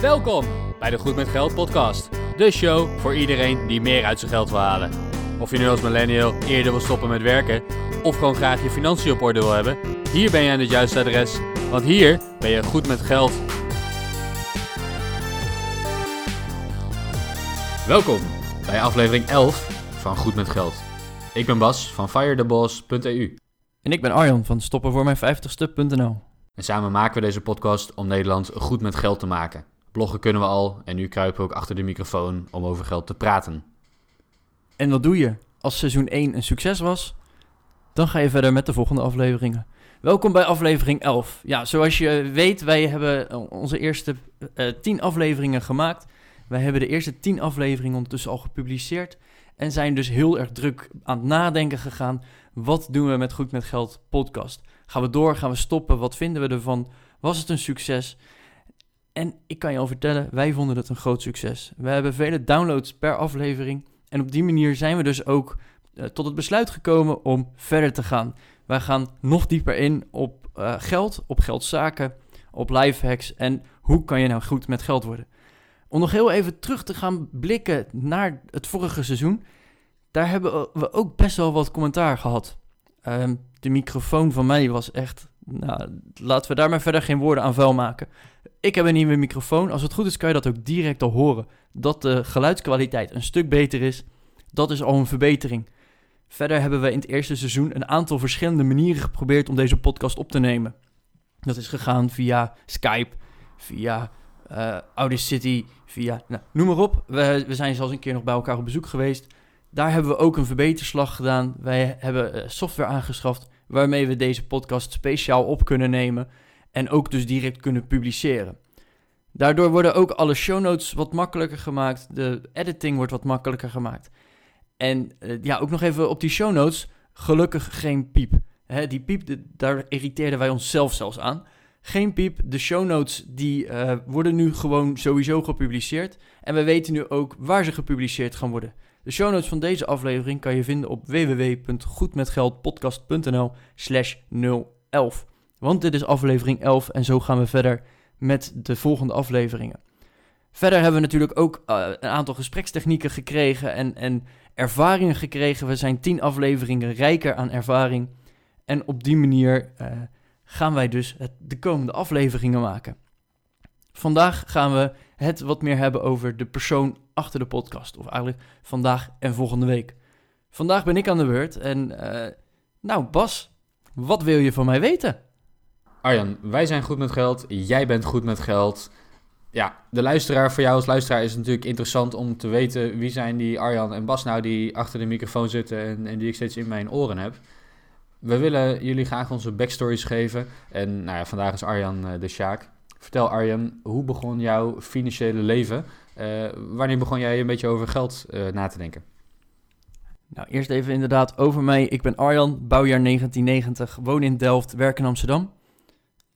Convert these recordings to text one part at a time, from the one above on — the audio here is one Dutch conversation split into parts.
Welkom bij de Goed met Geld podcast. De show voor iedereen die meer uit zijn geld wil halen. Of je nu als millennial eerder wil stoppen met werken of gewoon graag je financiën op orde wil hebben, hier ben je aan het juiste adres, want hier ben je goed met geld. Welkom bij aflevering 11 van Goed met Geld. Ik ben Bas van firetheboss.eu. En ik ben Arjan van stoppenvoormijn50ste.nl. En samen maken we deze podcast om Nederland goed met geld te maken. Bloggen kunnen we al en nu kruipen we ook achter de microfoon om over geld te praten. En wat doe je als seizoen 1 een succes was? Dan ga je verder met de volgende afleveringen. Welkom bij aflevering 11. Ja, zoals je weet, wij hebben onze eerste uh, 10 afleveringen gemaakt. Wij hebben de eerste 10 afleveringen ondertussen al gepubliceerd. En zijn dus heel erg druk aan het nadenken gegaan. Wat doen we met Goed met Geld podcast? Gaan we door? Gaan we stoppen? Wat vinden we ervan? Was het een succes? En ik kan je al vertellen, wij vonden het een groot succes. We hebben vele downloads per aflevering. En op die manier zijn we dus ook uh, tot het besluit gekomen om verder te gaan. Wij gaan nog dieper in op uh, geld, op geldzaken, op lifehacks en hoe kan je nou goed met geld worden. Om nog heel even terug te gaan blikken naar het vorige seizoen. Daar hebben we ook best wel wat commentaar gehad. Uh, de microfoon van mij was echt. Nou, laten we daar maar verder geen woorden aan vuil maken. Ik heb een nieuwe microfoon. Als het goed is, kan je dat ook direct al horen. Dat de geluidskwaliteit een stuk beter is. Dat is al een verbetering. Verder hebben we in het eerste seizoen een aantal verschillende manieren geprobeerd om deze podcast op te nemen. Dat is gegaan via Skype, via uh, Audacity, via, nou, noem maar op. We, we zijn zelfs een keer nog bij elkaar op bezoek geweest. Daar hebben we ook een verbeterslag gedaan. Wij hebben uh, software aangeschaft waarmee we deze podcast speciaal op kunnen nemen en ook dus direct kunnen publiceren. Daardoor worden ook alle show notes wat makkelijker gemaakt. De editing wordt wat makkelijker gemaakt. En uh, ja, ook nog even op die show notes. Gelukkig geen piep. Die piep, daar irriteerden wij onszelf zelfs aan. Geen piep. De show notes die uh, worden nu gewoon sowieso gepubliceerd. En we weten nu ook waar ze gepubliceerd gaan worden. De show notes van deze aflevering kan je vinden op www.goedmetgeldpodcast.nl slash 011. Want dit is aflevering 11 en zo gaan we verder met de volgende afleveringen. Verder hebben we natuurlijk ook uh, een aantal gesprekstechnieken gekregen en, en ervaringen gekregen. We zijn 10 afleveringen rijker aan ervaring. En op die manier uh, gaan wij dus de komende afleveringen maken. Vandaag gaan we het wat meer hebben over de persoon achter de podcast. Of eigenlijk vandaag en volgende week. Vandaag ben ik aan de beurt en uh, nou Bas, wat wil je van mij weten? Arjan, wij zijn goed met geld, jij bent goed met geld. Ja, de luisteraar, voor jou als luisteraar is natuurlijk interessant om te weten wie zijn die Arjan en Bas nou die achter de microfoon zitten en, en die ik steeds in mijn oren heb. We willen jullie graag onze backstories geven en nou ja, vandaag is Arjan uh, de Sjaak. Vertel Arjan, hoe begon jouw financiële leven? Uh, wanneer begon jij een beetje over geld uh, na te denken? Nou, eerst even inderdaad over mij. Ik ben Arjan, bouwjaar 1990, woon in Delft, werk in Amsterdam.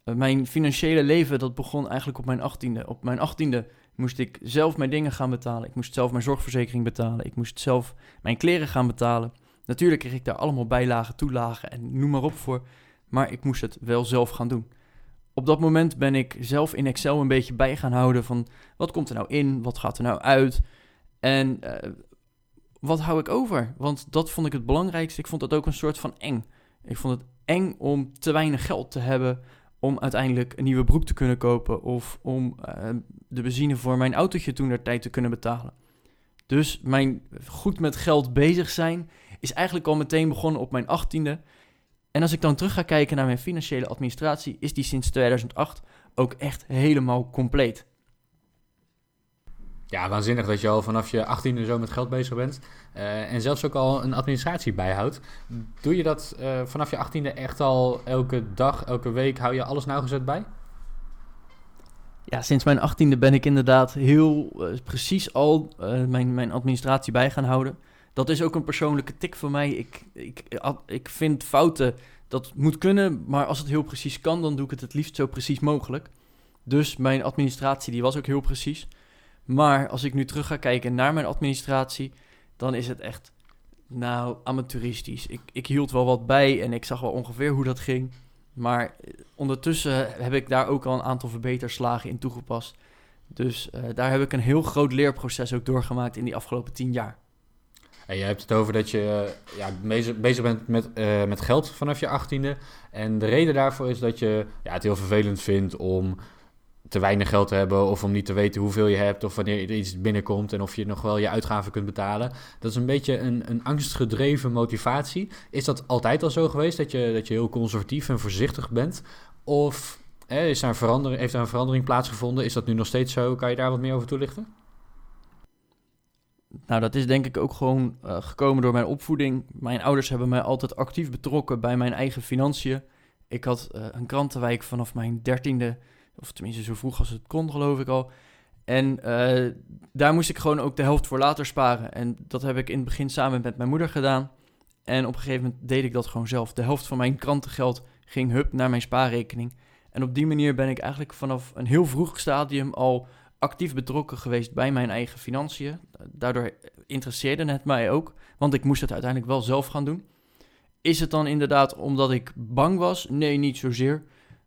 Mijn financiële leven dat begon eigenlijk op mijn 18e. Op mijn 18e moest ik zelf mijn dingen gaan betalen. Ik moest zelf mijn zorgverzekering betalen. Ik moest zelf mijn kleren gaan betalen. Natuurlijk kreeg ik daar allemaal bijlagen, toelagen en noem maar op voor. Maar ik moest het wel zelf gaan doen op dat moment ben ik zelf in Excel een beetje bij gaan houden van wat komt er nou in, wat gaat er nou uit en uh, wat hou ik over? Want dat vond ik het belangrijkste. Ik vond dat ook een soort van eng. Ik vond het eng om te weinig geld te hebben om uiteindelijk een nieuwe broek te kunnen kopen of om uh, de benzine voor mijn autootje toen der tijd te kunnen betalen. Dus mijn goed met geld bezig zijn is eigenlijk al meteen begonnen op mijn achttiende. En als ik dan terug ga kijken naar mijn financiële administratie, is die sinds 2008 ook echt helemaal compleet. Ja, waanzinnig dat je al vanaf je 18e zo met geld bezig bent. Uh, en zelfs ook al een administratie bijhoudt. Doe je dat uh, vanaf je 18e echt al elke dag, elke week, hou je alles nauwgezet bij? Ja, sinds mijn 18e ben ik inderdaad heel uh, precies al mijn, mijn administratie bij gaan houden dat is ook een persoonlijke tik voor mij. Ik, ik, ik vind fouten, dat moet kunnen, maar als het heel precies kan, dan doe ik het het liefst zo precies mogelijk. Dus mijn administratie, die was ook heel precies. Maar als ik nu terug ga kijken naar mijn administratie, dan is het echt, nou, amateuristisch. Ik, ik hield wel wat bij en ik zag wel ongeveer hoe dat ging. Maar ondertussen heb ik daar ook al een aantal verbeterslagen in toegepast. Dus eh, daar heb ik een heel groot leerproces ook doorgemaakt in die afgelopen tien jaar. En je hebt het over dat je ja, bezig, bezig bent met, eh, met geld vanaf je achttiende. En de reden daarvoor is dat je ja, het heel vervelend vindt om te weinig geld te hebben of om niet te weten hoeveel je hebt of wanneer er iets binnenkomt en of je nog wel je uitgaven kunt betalen. Dat is een beetje een, een angstgedreven motivatie. Is dat altijd al zo geweest dat je, dat je heel conservatief en voorzichtig bent? Of is daar een verandering, heeft daar een verandering plaatsgevonden? Is dat nu nog steeds zo? Kan je daar wat meer over toelichten? Nou, dat is denk ik ook gewoon uh, gekomen door mijn opvoeding. Mijn ouders hebben mij altijd actief betrokken bij mijn eigen financiën. Ik had uh, een krantenwijk vanaf mijn dertiende of tenminste zo vroeg als het kon, geloof ik al. En uh, daar moest ik gewoon ook de helft voor later sparen. En dat heb ik in het begin samen met mijn moeder gedaan. En op een gegeven moment deed ik dat gewoon zelf. De helft van mijn krantengeld ging hup naar mijn spaarrekening. En op die manier ben ik eigenlijk vanaf een heel vroeg stadium al actief betrokken geweest bij mijn eigen financiën. Daardoor interesseerde het mij ook, want ik moest het uiteindelijk wel zelf gaan doen. Is het dan inderdaad omdat ik bang was? Nee, niet zozeer.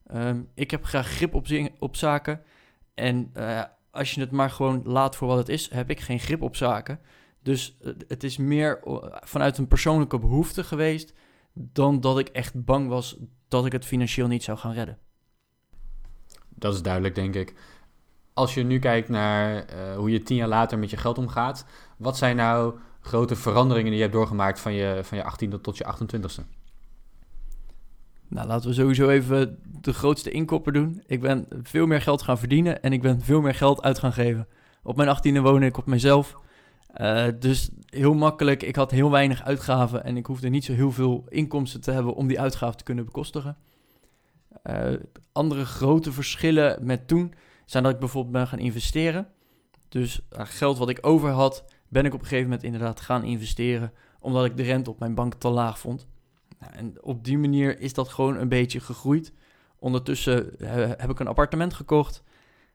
Ehm, ik heb graag grip op, zaken. En uh, als je het maar gewoon laat voor wat het is, heb ik geen grip op zaken. Dus uh, het is meer vanuit een persoonlijke behoefte geweest dan dat ik echt bang was dat ik het financieel niet zou gaan redden. Dat is duidelijk, denk ik. Als je nu kijkt naar uh, hoe je tien jaar later met je geld omgaat, wat zijn nou grote veranderingen die je hebt doorgemaakt van je, van je 18e tot je 28e? Nou, laten we sowieso even de grootste inkopper doen. Ik ben veel meer geld gaan verdienen en ik ben veel meer geld uit gaan geven. Op mijn achttiende woonde ik op mezelf. Uh, dus heel makkelijk, ik had heel weinig uitgaven en ik hoefde niet zo heel veel inkomsten te hebben om die uitgaven te kunnen bekostigen. Uh, andere grote verschillen met toen zijn dat ik bijvoorbeeld ben gaan investeren. Dus uh, geld wat ik over had, ben ik op een gegeven moment inderdaad gaan investeren, omdat ik de rente op mijn bank te laag vond. Nou, en op die manier is dat gewoon een beetje gegroeid. Ondertussen eh, heb ik een appartement gekocht,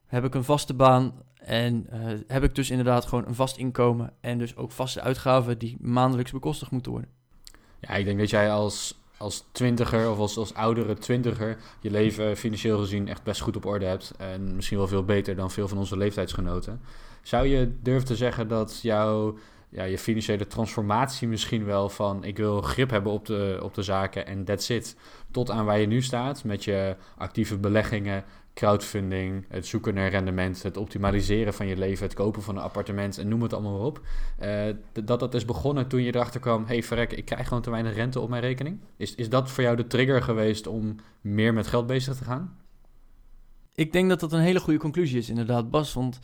heb ik een vaste baan en uh, heb ik dus inderdaad gewoon een vast inkomen en dus ook vaste uitgaven die maandelijks bekostigd moeten worden. Ja, ik denk dat jij als, als twintiger of als, als oudere twintiger je leven financieel gezien echt best goed op orde hebt. En misschien wel veel beter dan veel van onze leeftijdsgenoten. Zou je durven te zeggen dat jouw ja, je financiële transformatie misschien wel van ik wil grip hebben op de, op de zaken en that's it. Tot aan waar je nu staat met je actieve beleggingen, crowdfunding, het zoeken naar rendement, het optimaliseren van je leven, het kopen van een appartement en noem het allemaal maar op. Uh, dat dat is begonnen toen je erachter kwam, hey verrek, ik krijg gewoon te weinig rente op mijn rekening. Is, is dat voor jou de trigger geweest om meer met geld bezig te gaan? Ik denk dat dat een hele goede conclusie is inderdaad, Bas, want...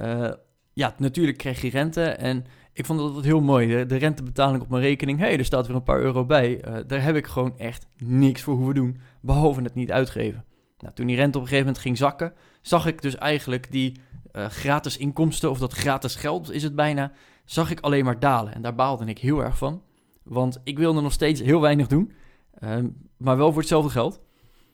Uh, ja, natuurlijk kreeg je rente en ik vond dat heel mooi. De, rentebetaling op mijn rekening, hé, hey, er staat weer een paar euro bij. Uh, daar heb ik gewoon echt niks voor hoeven doen, behalve het niet uitgeven. Nou, toen die rente op een gegeven moment ging zakken, zag ik dus eigenlijk die uh, gratis inkomsten, of dat gratis geld is het bijna, zag ik alleen maar dalen. En daar baalde ik heel erg van, want ik wilde nog steeds heel weinig doen, uh, maar wel voor hetzelfde geld.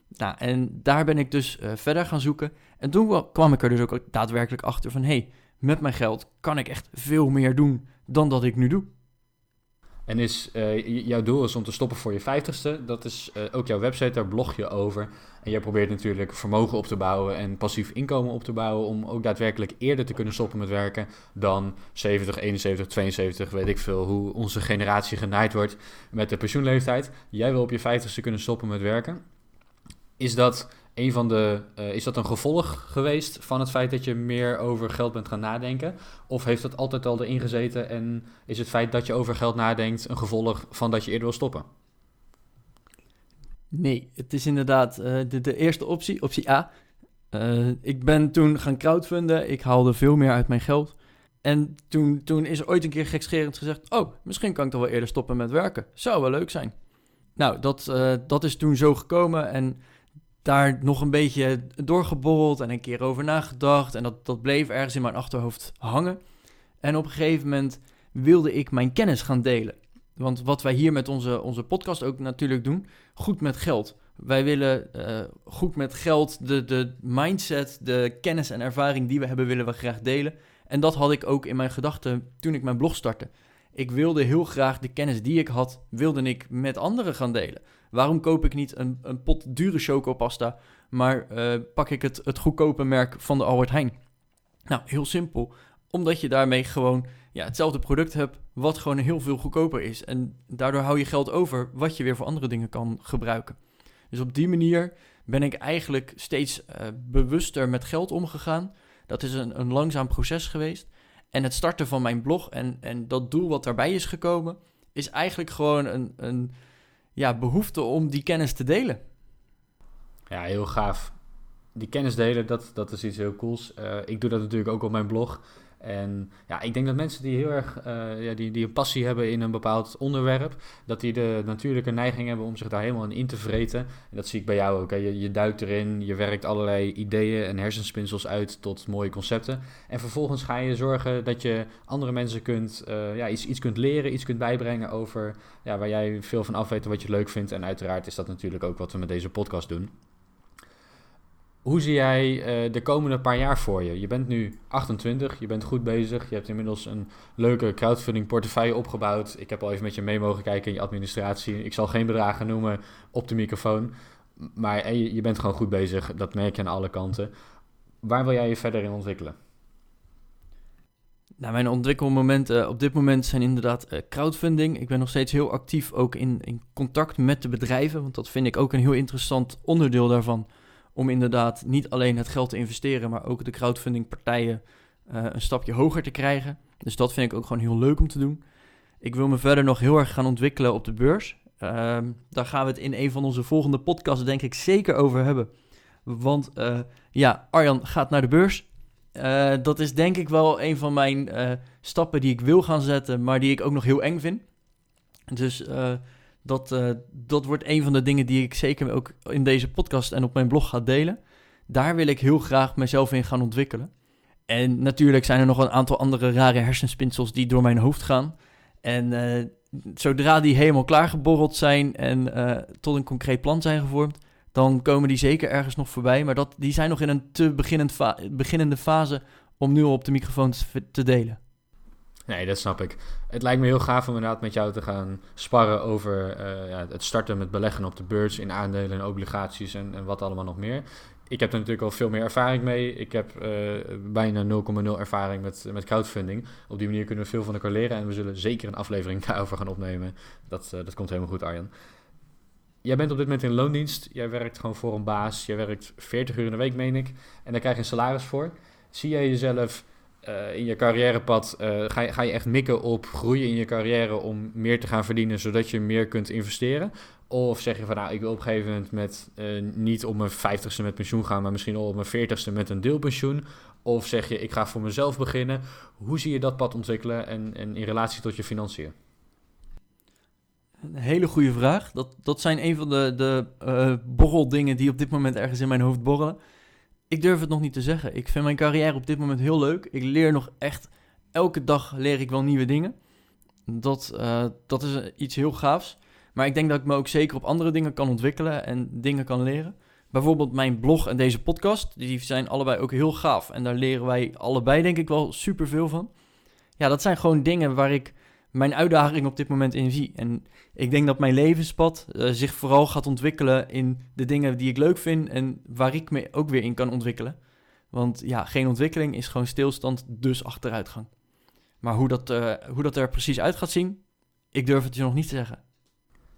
Nou, en daar ben ik dus uh, verder gaan zoeken. En toen kwam ik er dus ook daadwerkelijk achter van, hé, hey, met mijn geld kan ik echt veel meer doen dan dat ik nu doe. En is uh, jouw doel is om te stoppen voor je vijftigste. Dat is uh, ook jouw website, daar blog je over. En jij probeert natuurlijk vermogen op te bouwen en passief inkomen op te bouwen. Om ook daadwerkelijk eerder te kunnen stoppen met werken dan 70, 71, 72, weet ik veel. Hoe onze generatie genaaid wordt met de pensioenleeftijd. Jij wil op je vijftigste kunnen stoppen met werken. Is dat een van de, uh, is dat een gevolg geweest van het feit dat je meer over geld bent gaan nadenken? Of heeft dat altijd al erin gezeten en is het feit dat je over geld nadenkt een gevolg van dat je eerder wil stoppen? Nee, het is inderdaad uh, de, de, eerste optie, optie A. Uh, ik ben toen gaan crowdfunden, ik haalde veel meer uit mijn geld. En toen, toen is er ooit een keer gekscherend gezegd: Oh, misschien kan ik toch wel eerder stoppen met werken. Zou wel leuk zijn. Nou, dat, dat is toen zo gekomen en daar nog een beetje doorgeborreld en een keer over nagedacht. En dat, dat bleef ergens in mijn achterhoofd hangen. En op een gegeven moment wilde ik mijn kennis gaan delen. Want wat wij hier met onze, onze podcast ook natuurlijk doen, goed met geld. Wij willen uh, goed met geld de, de mindset, de kennis en ervaring die we hebben, willen we graag delen. En dat had ik ook in mijn gedachten toen ik mijn blog startte. Ik wilde heel graag de kennis die ik had, wilde ik met anderen gaan delen. Waarom koop ik niet een, een pot dure chocopasta, maar uh, pak ik het, het goedkope merk van de Albert Heijn? Nou, heel simpel. Omdat je daarmee gewoon ja, hetzelfde product hebt, wat gewoon heel veel goedkoper is. En daardoor hou je geld over, wat je weer voor andere dingen kan gebruiken. Dus op die manier ben ik eigenlijk steeds uh, bewuster met geld omgegaan. Dat is een, een langzaam proces geweest. En het starten van mijn blog en, en dat doel wat daarbij is gekomen, is eigenlijk gewoon een, een ja, behoefte om die kennis te delen. Ja, heel gaaf. Die kennis delen, dat, dat is iets heel cools. Uh, ik doe dat natuurlijk ook op mijn blog. En ja, ik denk dat mensen die heel erg uh, ja, die, die een passie hebben in een bepaald onderwerp, dat die de natuurlijke neiging hebben om zich daar helemaal in te vreten. En dat zie ik bij jou ook. Hè. Je, je duikt erin, je werkt allerlei ideeën en hersenspinsels uit tot mooie concepten. En vervolgens ga je zorgen dat je andere mensen kunt, uh, ja, iets, iets kunt leren, iets kunt bijbrengen over ja, waar jij veel van af weet wat je leuk vindt. En uiteraard is dat natuurlijk ook wat we met deze podcast doen. Hoe zie jij uh, de komende paar jaar voor je? Je bent nu 28, je bent goed bezig. Je hebt inmiddels een leuke crowdfunding portefeuille opgebouwd. Ik heb al even met je mee mogen kijken in je administratie. Ik zal geen bedragen noemen op de microfoon. Maar je, je bent gewoon goed bezig. Dat merk je aan alle kanten. Waar wil jij je verder in ontwikkelen? Nou, mijn ontwikkelmomenten op dit moment zijn inderdaad crowdfunding. Ik ben nog steeds heel actief ook in, in contact met de bedrijven. Want dat vind ik ook een heel interessant onderdeel daarvan om inderdaad niet alleen het geld te investeren, maar ook de crowdfunding partijen uh, een stapje hoger te krijgen. Dus dat vind ik ook gewoon heel leuk om te doen. Ik wil me verder nog heel erg gaan ontwikkelen op de beurs. Uh, daar gaan we het in een van onze volgende podcasts denk ik zeker over hebben. Want uh, ja, Arjan gaat naar de beurs. Uh, dat is denk ik wel een van mijn stappen die ik wil gaan zetten, maar die ik ook nog heel eng vind. Dus dat, uh, dat wordt een van de dingen die ik zeker ook in deze podcast en op mijn blog ga delen. Daar wil ik heel graag mezelf in gaan ontwikkelen. En natuurlijk zijn er nog een aantal andere rare hersenspinsels die door mijn hoofd gaan. En uh, zodra die helemaal klaargeborreld zijn en uh, tot een concreet plan zijn gevormd, dan komen die zeker ergens nog voorbij. Maar dat, die zijn nog in een te beginnend beginnende fase om nu al op de microfoon te delen. Nee, dat snap ik. Het lijkt me heel gaaf om inderdaad met jou te gaan sparren over ja, het starten met beleggen op de beurs in aandelen en obligaties en, en, wat allemaal nog meer. Ik heb er natuurlijk al veel meer ervaring mee. Ik heb uh, bijna 0,0 ervaring met, met crowdfunding. Op die manier kunnen we veel van elkaar leren en we zullen zeker een aflevering daarover gaan opnemen. Dat, uh, dat komt helemaal goed, Arjan. Jij bent op dit moment in loondienst. Jij werkt gewoon voor een baas. Jij werkt 40 uur in de week, meen ik. En daar krijg je een salaris voor. Zie jij jezelf uh, in je carrièrepad uh, ga, je, ga je echt mikken op groeien in je carrière om meer te gaan verdienen, zodat je meer kunt investeren? Of zeg je van nou, ik wil op een gegeven moment met, uh, niet op mijn vijftigste met pensioen gaan, maar misschien al op mijn veertigste met een deelpensioen? Of zeg je, ik ga voor mezelf beginnen. Hoe zie je dat pad ontwikkelen en, en in relatie tot je financiën? Een hele goede vraag. Dat, dat zijn een van de, de borreldingen die op dit moment ergens in mijn hoofd borrelen. Ik durf het nog niet te zeggen. Ik vind mijn carrière op dit moment heel leuk. Ik leer nog echt, elke dag leer ik wel nieuwe dingen. Dat, uh, dat is iets heel gaafs. Maar ik denk dat ik me ook zeker op andere dingen kan ontwikkelen en dingen kan leren. Bijvoorbeeld mijn blog en deze podcast, die zijn allebei ook heel gaaf. En daar leren wij allebei denk ik wel super veel van. Ja, dat zijn gewoon dingen waar ik mijn uitdaging op dit moment in zie. En ik denk dat mijn levenspad uh, zich vooral gaat ontwikkelen in de dingen die ik leuk vind en waar ik me ook weer in kan ontwikkelen. Want ja, geen ontwikkeling is gewoon stilstand, dus achteruitgang. Maar hoe dat, uh, hoe dat er precies uit gaat zien, ik durf het je nog niet te zeggen.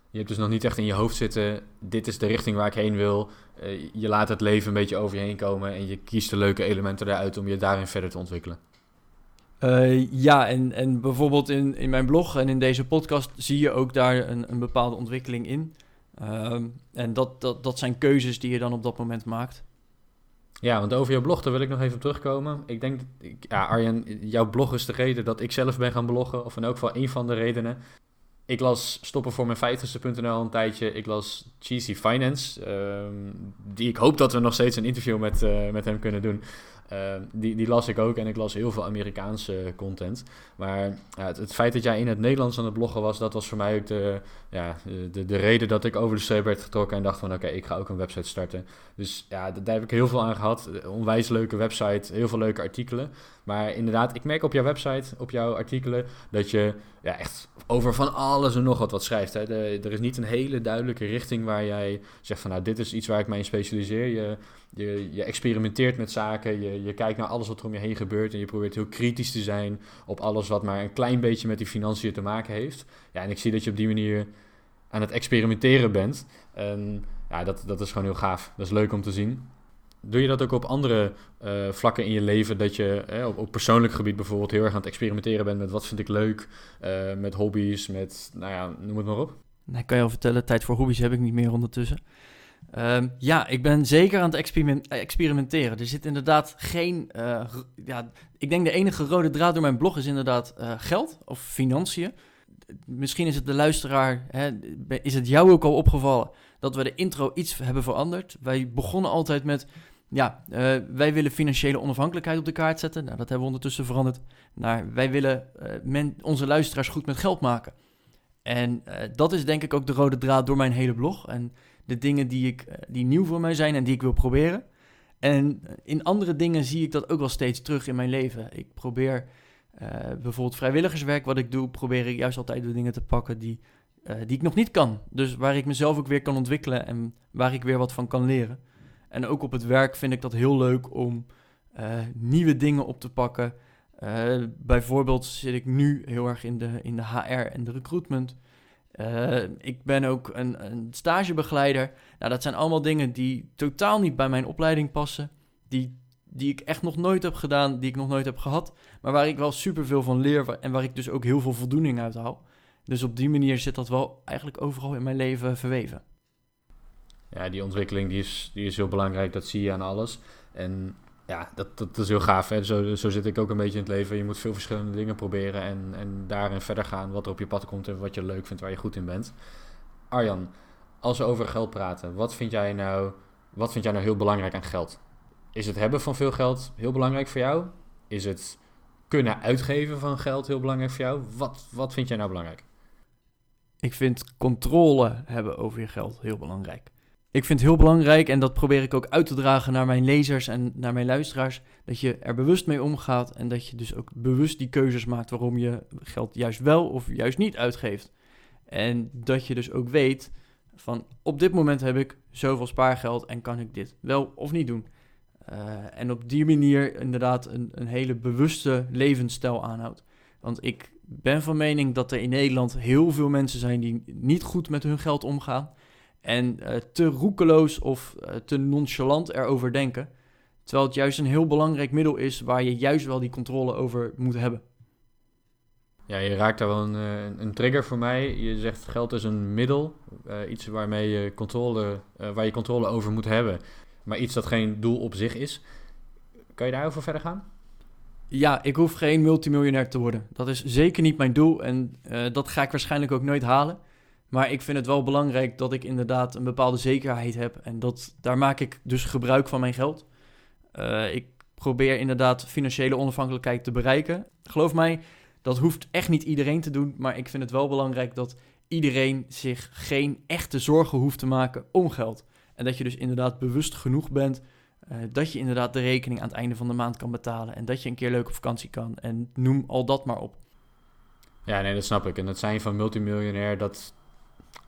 Je hebt dus nog niet echt in je hoofd zitten, dit is de richting waar ik heen wil. Uh, je laat het leven een beetje over je heen komen en je kiest de leuke elementen eruit om je daarin verder te ontwikkelen. Uh, ja, en, en bijvoorbeeld in, in mijn blog en in deze podcast zie je ook daar een, een bepaalde ontwikkeling in. Uh, en dat, dat, dat zijn keuzes die je dan op dat moment maakt. Ja, want over jouw blog, daar wil ik nog even op terugkomen. Ik denk, ja, Arjen, jouw blog is de reden dat ik zelf ben gaan bloggen. Of in elk geval een van de redenen. Ik las Stoppen voor mijn vijftigste.nl een tijdje. Ik las Cheesy Finance. Uh, die ik hoop dat we nog steeds een interview met, uh, met hem kunnen doen. Uh, die, die las ik ook en ik las heel veel Amerikaanse content. Maar het, feit dat jij in het Nederlands aan het bloggen was, dat was voor mij ook de, ja, de, de reden dat ik over de streep werd getrokken en dacht van oké, ik ga ook een website starten. Dus ja, daar heb ik heel veel aan gehad. Onwijs leuke website, heel veel leuke artikelen. Maar inderdaad, ik merk op jouw website, op jouw artikelen, dat je ja, echt over van alles en nog wat wat schrijft. Hè. Er is niet een hele duidelijke richting waar jij zegt van nou, dit is iets waar ik mij in specialiseer. Je, je, je experimenteert met zaken, je, je kijkt naar alles wat er om je heen gebeurt en je probeert heel kritisch te zijn op alles wat maar een klein beetje met die financiën te maken heeft. Ja, en ik zie dat je op die manier aan het experimenteren bent. En ja, dat, dat is gewoon heel gaaf. Dat is leuk om te zien. Doe je dat ook op andere uh, vlakken in je leven? Dat je eh, op, persoonlijk gebied bijvoorbeeld heel erg aan het experimenteren bent met wat vind ik leuk, uh, met hobby's, met, nou ja, noem het maar op. Nee, kan je al vertellen, tijd voor hobby's heb ik niet meer ondertussen. Um, ja, ik ben zeker aan het experiment experimenteren. Er zit inderdaad geen. Uh, ja, ik denk de enige rode draad door mijn blog is inderdaad uh, geld of financiën. Misschien is het de luisteraar, hè, is het jou ook al opgevallen dat we de intro iets hebben veranderd. Wij begonnen altijd met. Ja, wij willen financiële onafhankelijkheid op de kaart zetten. Nou, dat hebben we ondertussen veranderd naar wij willen onze luisteraars goed met geld maken. En dat is denk ik ook de rode draad door mijn hele blog. En de dingen die, ik, eh, die nieuw voor mij zijn en die ik wil proberen. En in andere dingen zie ik dat ook wel steeds terug in mijn leven. Ik probeer uh, bijvoorbeeld vrijwilligerswerk, wat ik doe, probeer ik juist altijd de dingen te pakken die, uh, die ik nog niet kan. Dus waar ik mezelf ook weer kan ontwikkelen en waar ik weer wat van kan leren. En ook op het werk vind ik dat heel leuk om nieuwe dingen op te pakken. bijvoorbeeld zit ik nu heel erg in de, in de HR en de recruitment. Uh, ik ben ook een, een, stagebegeleider. Nou, dat zijn allemaal dingen die totaal niet bij mijn opleiding passen. Die, die ik echt nog nooit heb gedaan, die ik nog nooit heb gehad. Maar waar ik wel superveel van leer en waar ik dus ook heel veel voldoening uit haal. Dus op die manier zit dat wel eigenlijk overal in mijn leven verweven. Ja, die ontwikkeling die is, die is heel belangrijk. Dat zie je aan alles. En ja, dat, dat is heel gaaf. Hè? Zo, zo zit ik ook een beetje in het leven. Je moet veel verschillende dingen proberen en, en daarin verder gaan wat er op je pad komt en wat je leuk vindt, waar je goed in bent. Arjan, als we over geld praten, wat vind jij nou, wat vind jij nou heel belangrijk aan geld? Is het hebben van veel geld heel belangrijk voor jou? Is het kunnen uitgeven van geld heel belangrijk voor jou? Wat, wat vind jij nou belangrijk? Ik vind controle hebben over je geld heel belangrijk. Ik vind het heel belangrijk, en dat probeer ik ook uit te dragen naar mijn lezers en naar mijn luisteraars, dat je er bewust mee omgaat en dat je dus ook bewust die keuzes maakt waarom je geld juist wel of juist niet uitgeeft. En dat je dus ook weet van op dit moment heb ik zoveel spaargeld en kan ik dit wel of niet doen. Uh, en op die manier inderdaad een, een hele bewuste levensstijl aanhoudt. Want ik ben van mening dat er in Nederland heel veel mensen zijn die niet goed met hun geld omgaan. En uh, te roekeloos of uh, te nonchalant erover denken. Terwijl het juist een heel belangrijk middel is waar je juist wel die controle over moet hebben. Ja, je raakt daar wel een, eh, een trigger voor mij. Je zegt geld is een middel, uh, iets waarmee je controle, waar je controle over moet hebben, maar iets dat geen doel op zich is. Kan je daarover verder gaan? Ja, ik hoef geen multimiljonair te worden. Dat is zeker niet mijn doel en dat ga ik waarschijnlijk ook nooit halen. Maar ik vind het wel belangrijk dat ik inderdaad een bepaalde zekerheid heb. En dat, daar maak ik dus gebruik van mijn geld. Uh, ik probeer inderdaad financiële onafhankelijkheid te bereiken. Geloof mij, dat hoeft echt niet iedereen te doen. Maar ik vind het wel belangrijk dat iedereen zich geen echte zorgen hoeft te maken om geld. En dat je dus inderdaad bewust genoeg bent. Uh, dat je inderdaad de rekening aan het einde van de maand kan betalen. En dat je een keer leuke vakantie kan. En noem al dat maar op. Ja, nee, dat snap ik. En het zijn van multimiljonair, dat,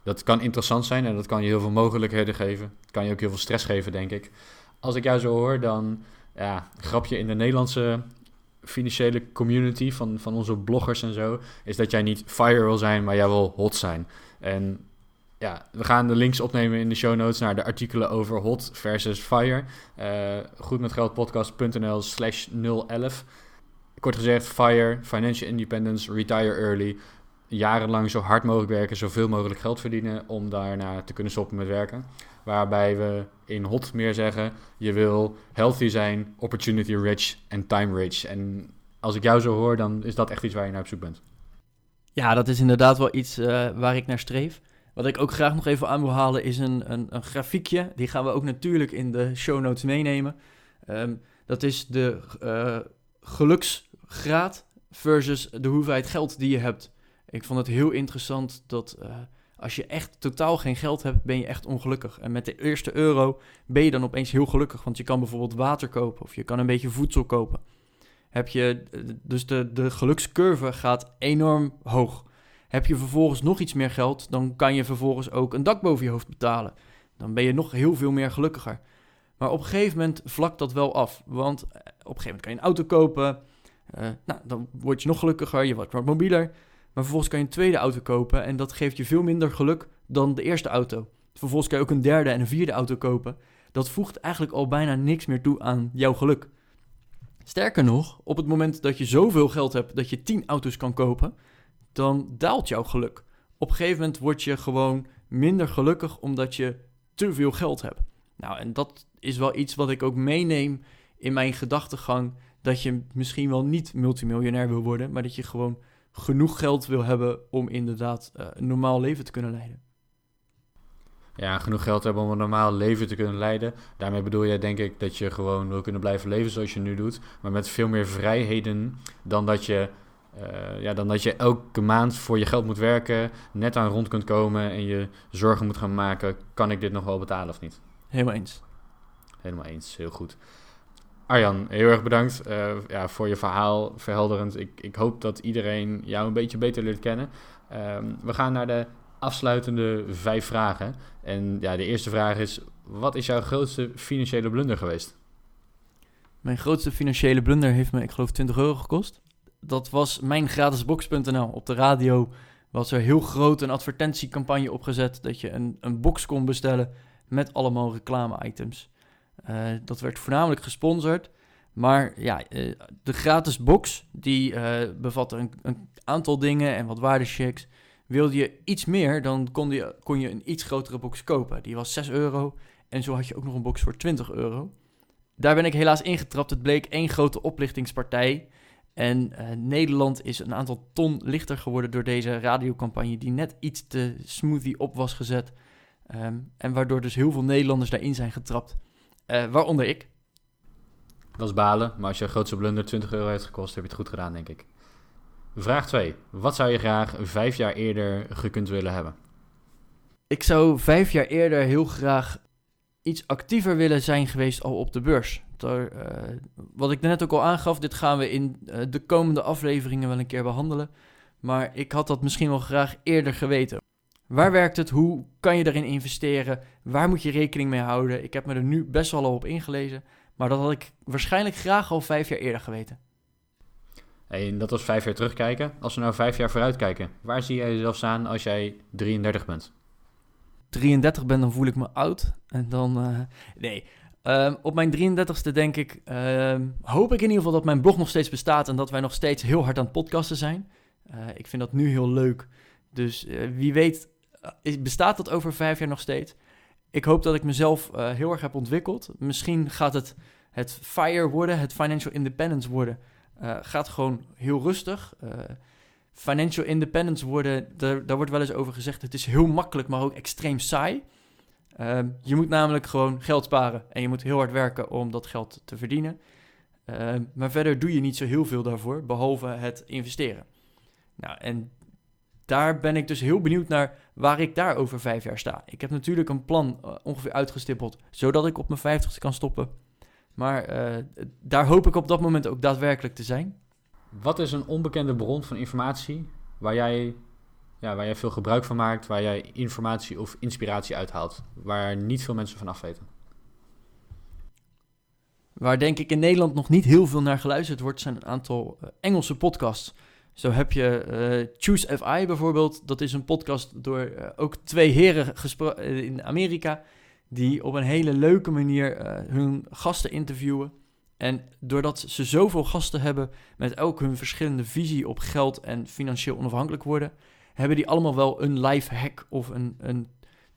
dat kan interessant zijn en dat kan je heel veel mogelijkheden geven. Het kan je ook heel veel stress geven, denk ik. Als ik jou zo hoor, dan ja, grapje in de Nederlandse financiële community van, van onze bloggers en zo, is dat jij niet fire wil zijn, maar jij wil hot zijn. En ja, we gaan de links opnemen in de show notes naar de artikelen over hot versus fire. Uh, goedmetgeldpodcast.nl slash 011. Kort gezegd, fire, financial independence, retire early jarenlang zo hard mogelijk werken, zoveel mogelijk geld verdienen om daarna te kunnen stoppen met werken. Waarbij we in hot meer zeggen, je wil healthy zijn, opportunity rich en time rich. En als ik jou zo hoor, dan is dat echt iets waar je naar op zoek bent. Ja, dat is inderdaad wel iets uh, waar ik naar streef. Wat ik ook graag nog even aan wil halen is een, een, een grafiekje. Die gaan we ook natuurlijk in de show notes meenemen. Um, dat is de uh, geluksgraad versus de hoeveelheid geld die je hebt. Ik vond het heel interessant dat uh, als je echt totaal geen geld hebt, ben je echt ongelukkig. En met de eerste euro ben je dan opeens heel gelukkig, want je kan bijvoorbeeld water kopen of je kan een beetje voedsel kopen. Heb je, dus de, de gelukscurve gaat enorm hoog. Heb je vervolgens nog iets meer geld, dan kan je vervolgens ook een dak boven je hoofd betalen. Dan ben je nog heel veel meer gelukkiger. Maar op een gegeven moment vlakt dat wel af. Want eh, op een gegeven moment kan je een auto kopen. Eh, nou, dan word je nog gelukkiger, je wordt wat mobieler. Maar vervolgens kan je een tweede auto kopen en dat geeft je veel minder geluk dan de eerste auto. Vervolgens kan je ook een derde en een vierde auto kopen. Dat voegt eigenlijk al bijna niks meer toe aan jouw geluk. Sterker nog, op het moment dat je zoveel geld hebt dat je 10 auto's kan kopen, dan daalt jouw geluk. Op een gegeven moment word je gewoon minder gelukkig omdat je te veel geld hebt. Nou, en dat is wel iets wat ik ook meeneem in mijn gedachtegang. Dat je misschien wel niet multimiljonair wil worden, maar dat je gewoon genoeg geld wil hebben om inderdaad uh, een normaal leven te kunnen leiden. Ja, genoeg geld hebben om een normaal leven te kunnen leiden. Daarmee bedoel je denk ik dat je gewoon wil kunnen blijven leven zoals je nu doet. Maar met veel meer vrijheden dan dat je, uh, ja, dan dat je elke maand voor je geld moet werken, net aan rond kunt komen en je zorgen moet gaan maken. Kan ik dit nog wel betalen of niet? Helemaal eens. Helemaal eens, heel goed. Arjan, heel erg bedankt uh, ja, voor je verhaal, verhelderend. Ik, ik hoop dat iedereen jou een beetje beter leert kennen. Um, we gaan naar de afsluitende vijf vragen. En ja, de eerste vraag is: wat is jouw grootste financiële blunder geweest? Mijn grootste financiële blunder heeft me, ik geloof, 20 euro gekost. Dat was mijn gratisbox.nl. Op de radio was er heel groot een advertentiecampagne opgezet dat je een, een box kon bestellen met allemaal reclame-items. Uh, dat werd voornamelijk gesponsord. Maar ja, uh, de gratis box die uh, bevatte een, een, aantal dingen en wat waardechecks. Wilde je iets meer, dan kon je, kon je een iets grotere box kopen. Die was 6 euro. En zo had je ook nog een box voor 20 euro. Daar ben ik helaas ingetrapt. Het bleek één grote oplichtingspartij. En Nederland is een aantal ton lichter geworden door deze radiocampagne, die net iets te smoothie op was gezet. Um, en waardoor dus heel veel Nederlanders daarin zijn getrapt. Uh, waaronder ik. Dat is balen, maar als je grootste blunder 20 euro heeft gekost, heb je het goed gedaan, denk ik. Vraag 2. Wat zou je graag vijf jaar eerder gekund willen hebben? Ik zou vijf jaar eerder heel graag iets actiever willen zijn geweest al op de beurs. Uh, wat ik net ook al aangaf, dit gaan we in uh, de komende afleveringen wel een keer behandelen. Maar ik had dat misschien wel graag eerder geweten. Waar werkt het? Hoe kan je erin investeren? Waar moet je rekening mee houden? Ik heb me er nu best wel al op ingelezen. Maar dat had ik waarschijnlijk graag al vijf jaar eerder geweten. En dat was vijf jaar terugkijken. Als we nou vijf jaar vooruit kijken, waar zie jij jezelf staan als jij 33 bent? 33 ben, dan voel ik me oud. En dan, uh, nee. Um, op mijn 33ste denk ik, um, hoop ik in ieder geval dat mijn blog nog steeds bestaat en dat wij nog steeds heel hard aan het podcasten zijn. Uh, ik vind dat nu heel leuk. Dus uh, wie weet bestaat dat over vijf jaar nog steeds? Ik hoop dat ik mezelf uh, heel erg heb ontwikkeld. Misschien gaat het het FIRE worden, het Financial Independence worden. Uh, gaat gewoon heel rustig. Uh, financial Independence worden, daar, daar wordt wel eens over gezegd, het is heel makkelijk, maar ook extreem saai. Uh, je moet namelijk gewoon geld sparen en je moet heel hard werken om dat geld te verdienen. maar verder doe je niet zo heel veel daarvoor, behalve het investeren. Nou, en daar ben ik dus heel benieuwd naar waar ik daar over vijf jaar sta. Ik heb natuurlijk een plan uh, ongeveer uitgestippeld, zodat ik op mijn vijftigste kan stoppen. Maar uh, daar hoop ik op dat moment ook daadwerkelijk te zijn. Wat is een onbekende bron van informatie waar jij, ja, waar jij veel gebruik van maakt, waar jij informatie of inspiratie uithaalt, waar niet veel mensen van afweten? Waar denk ik in Nederland nog niet heel veel naar geluisterd wordt, zijn een aantal uh, Engelse podcasts. Zo heb je uh, Choose FI bijvoorbeeld. Dat is een podcast door uh, ook twee heren uh, in Amerika. Die op een hele leuke manier hun gasten interviewen. En doordat ze zoveel gasten hebben met elk hun verschillende visie op geld en financieel onafhankelijk worden, hebben die allemaal wel een life hack of een, een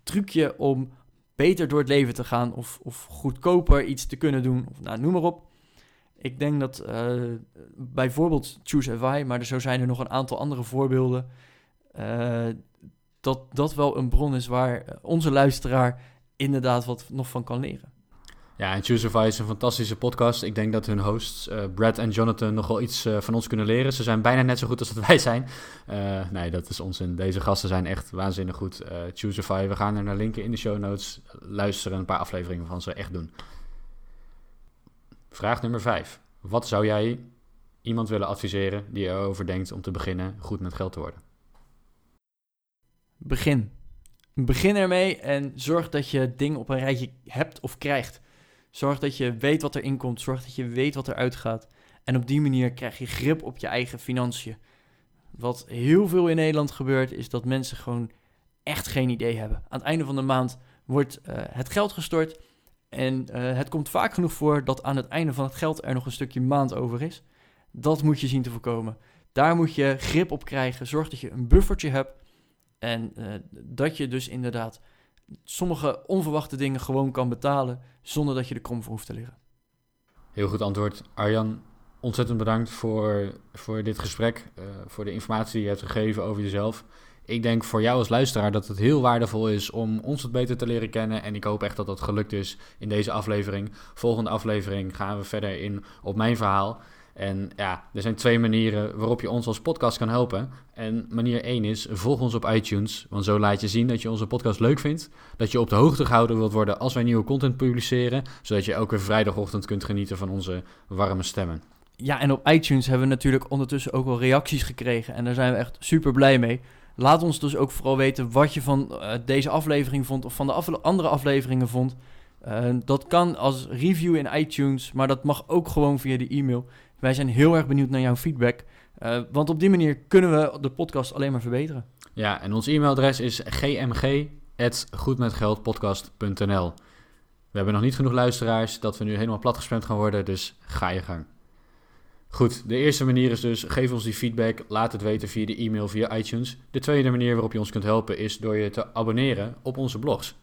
trucje om beter door het leven te gaan of, of goedkoper iets te kunnen doen. Of, nou, noem maar op. Ik denk dat uh, bijvoorbeeld Choose FI, maar er zo zijn er nog een aantal andere voorbeelden, uh, dat dat wel een bron is waar onze luisteraar inderdaad wat nog van kan leren. Ja, en Choose is een fantastische podcast. Ik denk dat hun hosts, uh, Brad en Jonathan, nog wel iets van ons kunnen leren. Ze zijn bijna net zo goed als dat wij zijn. nee, dat is onzin. Deze gasten zijn echt waanzinnig goed. Choose FI, we gaan er naar linken in de show notes. Luisteren een paar afleveringen van ze echt doen. Vraag nummer 5. Wat zou jij iemand willen adviseren die erover denkt om te beginnen goed met geld te worden? Begin. Begin ermee en zorg dat je dingen op een rijtje hebt of krijgt. Zorg dat je weet wat er inkomt. Zorg dat je weet wat er uitgaat. En op die manier krijg je grip op je eigen financiën. Wat heel veel in Nederland gebeurt, is dat mensen gewoon echt geen idee hebben. Aan het einde van de maand wordt uh, het geld gestort. En uh, het komt vaak genoeg voor dat aan het einde van het geld er nog een stukje maand over is. Dat moet je zien te voorkomen. Daar moet je grip op krijgen. Zorg dat je een buffertje hebt. En uh, dat je dus inderdaad sommige onverwachte dingen gewoon kan betalen. zonder dat je de krom voor hoeft te liggen. Heel goed antwoord. Arjan, ontzettend bedankt voor, voor dit gesprek. Uh, voor de informatie die je hebt gegeven over jezelf ik denk voor jou als luisteraar dat het heel waardevol is om ons wat beter te leren kennen. En ik hoop echt dat dat gelukt is in deze aflevering. Volgende aflevering gaan we verder in op mijn verhaal. En ja, er zijn twee manieren waarop je ons als podcast kan helpen. En manier één is, volg ons op iTunes. Want zo laat je zien dat je onze podcast leuk vindt. Dat je op de hoogte gehouden wilt worden als wij nieuwe content publiceren. Zodat je elke vrijdagochtend kunt genieten van onze warme stemmen. Ja, en op iTunes hebben we natuurlijk ondertussen ook wel reacties gekregen. En daar zijn we echt super blij mee. Laat ons dus ook vooral weten wat je van uh, deze aflevering vond of van de andere afleveringen vond. Uh, dat kan als review in iTunes, maar dat mag ook gewoon via de e-mail. Wij zijn heel erg benieuwd naar jouw feedback. Uh, want op die manier kunnen we de podcast alleen maar verbeteren. Ja, en ons e-mailadres is gmg.goedmetgeldpodcast.nl We hebben nog niet genoeg luisteraars dat we nu helemaal platgespend gaan worden, dus ga je gang. Goed, de eerste manier is dus geef ons die feedback, laat het weten via de e-mail, via iTunes. De tweede manier waarop je ons kunt helpen is door je te abonneren op onze blogs.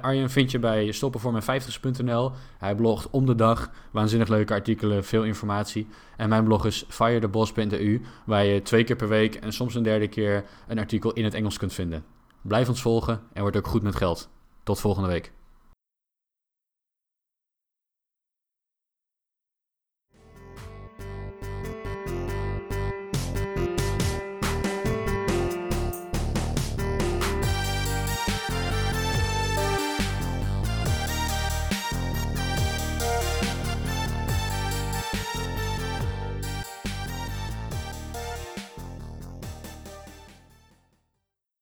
Arjen vind je bij stoppenvoormijn50.nl. Hij blogt om de dag, waanzinnig leuke artikelen, veel informatie. En mijn blog is firetheboss.eu, waar je twee keer per week en soms een derde keer een artikel in het Engels kunt vinden. Blijf ons volgen en word ook goed met geld. Tot volgende week.